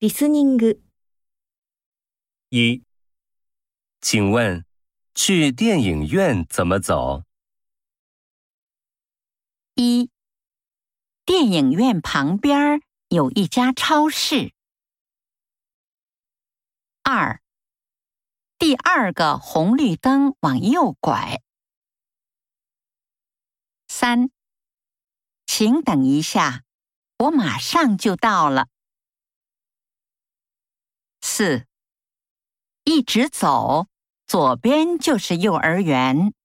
リスニング、一，请问去电影院怎么走？一，电影院旁边儿有一家超市。二，第二个红绿灯往右拐。三，请等一下，我马上就到了。 四，一直走，左边就是幼儿园。